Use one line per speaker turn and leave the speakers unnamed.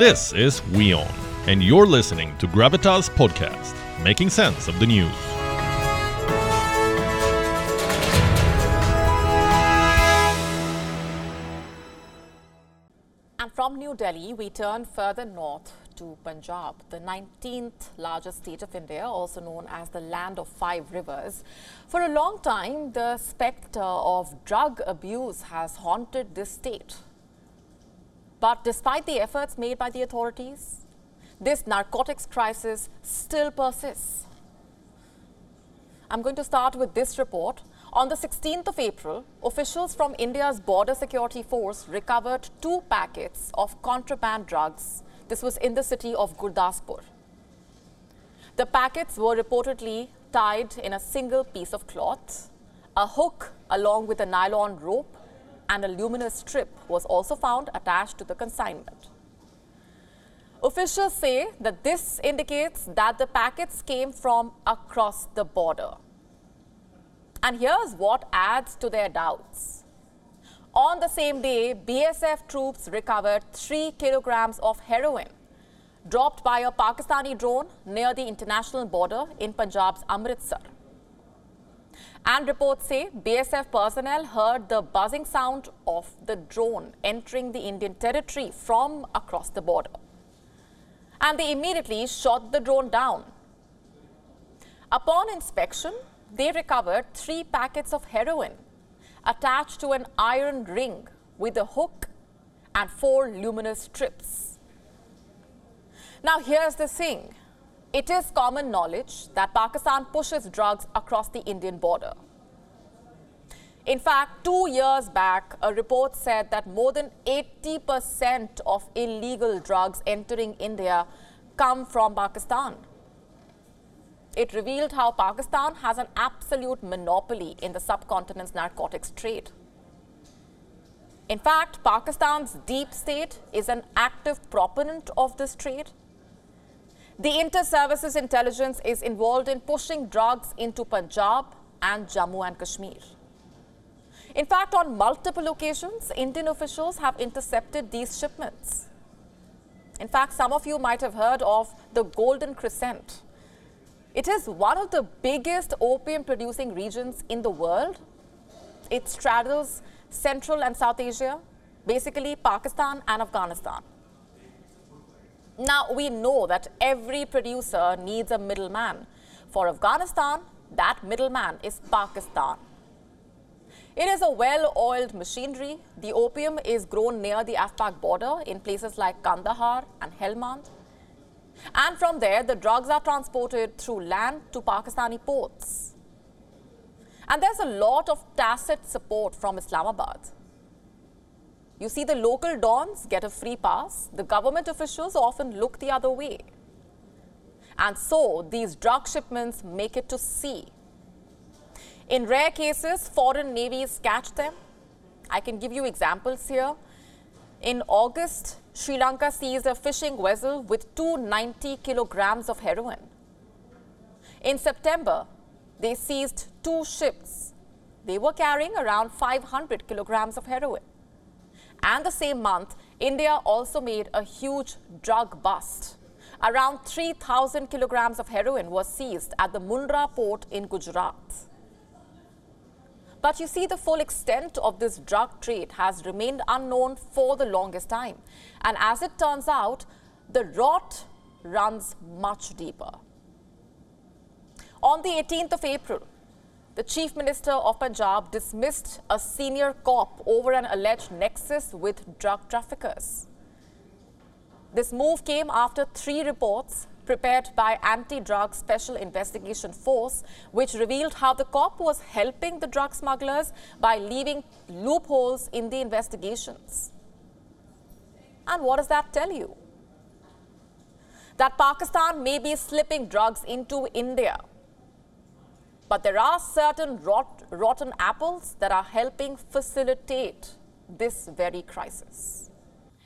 This is WION, and you're listening to Gravitas Podcast, making sense of the news.
And from New Delhi, we turn further north to Punjab, the 19th largest state of India, also known as the land of five rivers. For a long time, the spectre of drug abuse has haunted this state. But despite the efforts made by the authorities, this narcotics crisis still persists. I'm going to start with this report. On the 16th of April, officials from India's Border Security Force recovered two packets of contraband drugs. This was in the city of Gurdaspur. The packets were reportedly tied in a single piece of cloth. A hook, along with a nylon rope and a luminous strip, was also found attached to the consignment. Officials say that this indicates that the packets came from across the border. And here's what adds to their doubts. On the same day, BSF troops recovered 3 kilograms of heroin dropped by a Pakistani drone near the international border in Punjab's Amritsar. And reports say BSF personnel heard the buzzing sound of the drone entering the Indian territory from across the border. And they immediately shot the drone down. Upon inspection, they recovered three packets of heroin attached to an iron ring with a hook and four luminous strips. Now, here's the thing it is common knowledge that Pakistan pushes drugs across the Indian border. In fact, two years back, a report said that more than 80% of illegal drugs entering India come from Pakistan. It revealed how Pakistan has an absolute monopoly in the subcontinent's narcotics trade. In fact, Pakistan's deep state is an active proponent of this trade. The inter-services intelligence is involved in pushing drugs into Punjab and Jammu and Kashmir. In fact, on multiple occasions, Indian officials have intercepted these shipments. In fact, some of you might have heard of the Golden Crescent. It is one of the biggest opium producing regions in the world. It straddles Central and South Asia, basically Pakistan and Afghanistan. Now, we know that every producer needs a middleman. For Afghanistan, that middleman is Pakistan. It is a well oiled machinery. The opium is grown near the Afpak border in places like Kandahar and Helmand. And from there, the drugs are transported through land to Pakistani ports. And there's a lot of tacit support from Islamabad. You see, the local dons get a free pass, the government officials often look the other way. And so, these drug shipments make it to sea. In rare cases, foreign navies catch them. I can give you examples here. In August, Sri Lanka seized a fishing vessel with 290 kilograms of heroin. In September, they seized two ships. They were carrying around 500 kilograms of heroin. And the same month, India also made a huge drug bust. Around 3,000 kilograms of heroin was seized at the Mundra port in Gujarat. But you see, the full extent of this drug trade has remained unknown for the longest time. And as it turns out, the rot runs much deeper. On the 18th of April, the Chief Minister of Punjab dismissed a senior cop over an alleged nexus with drug traffickers. This move came after three reports prepared by Anti-Drug Special Investigation Force, which revealed how the cop was helping the drug smugglers by leaving loopholes in the investigations. And what does that tell you? That Pakistan may be slipping drugs into India but there are certain rot, rotten apples that are helping facilitate this very crisis.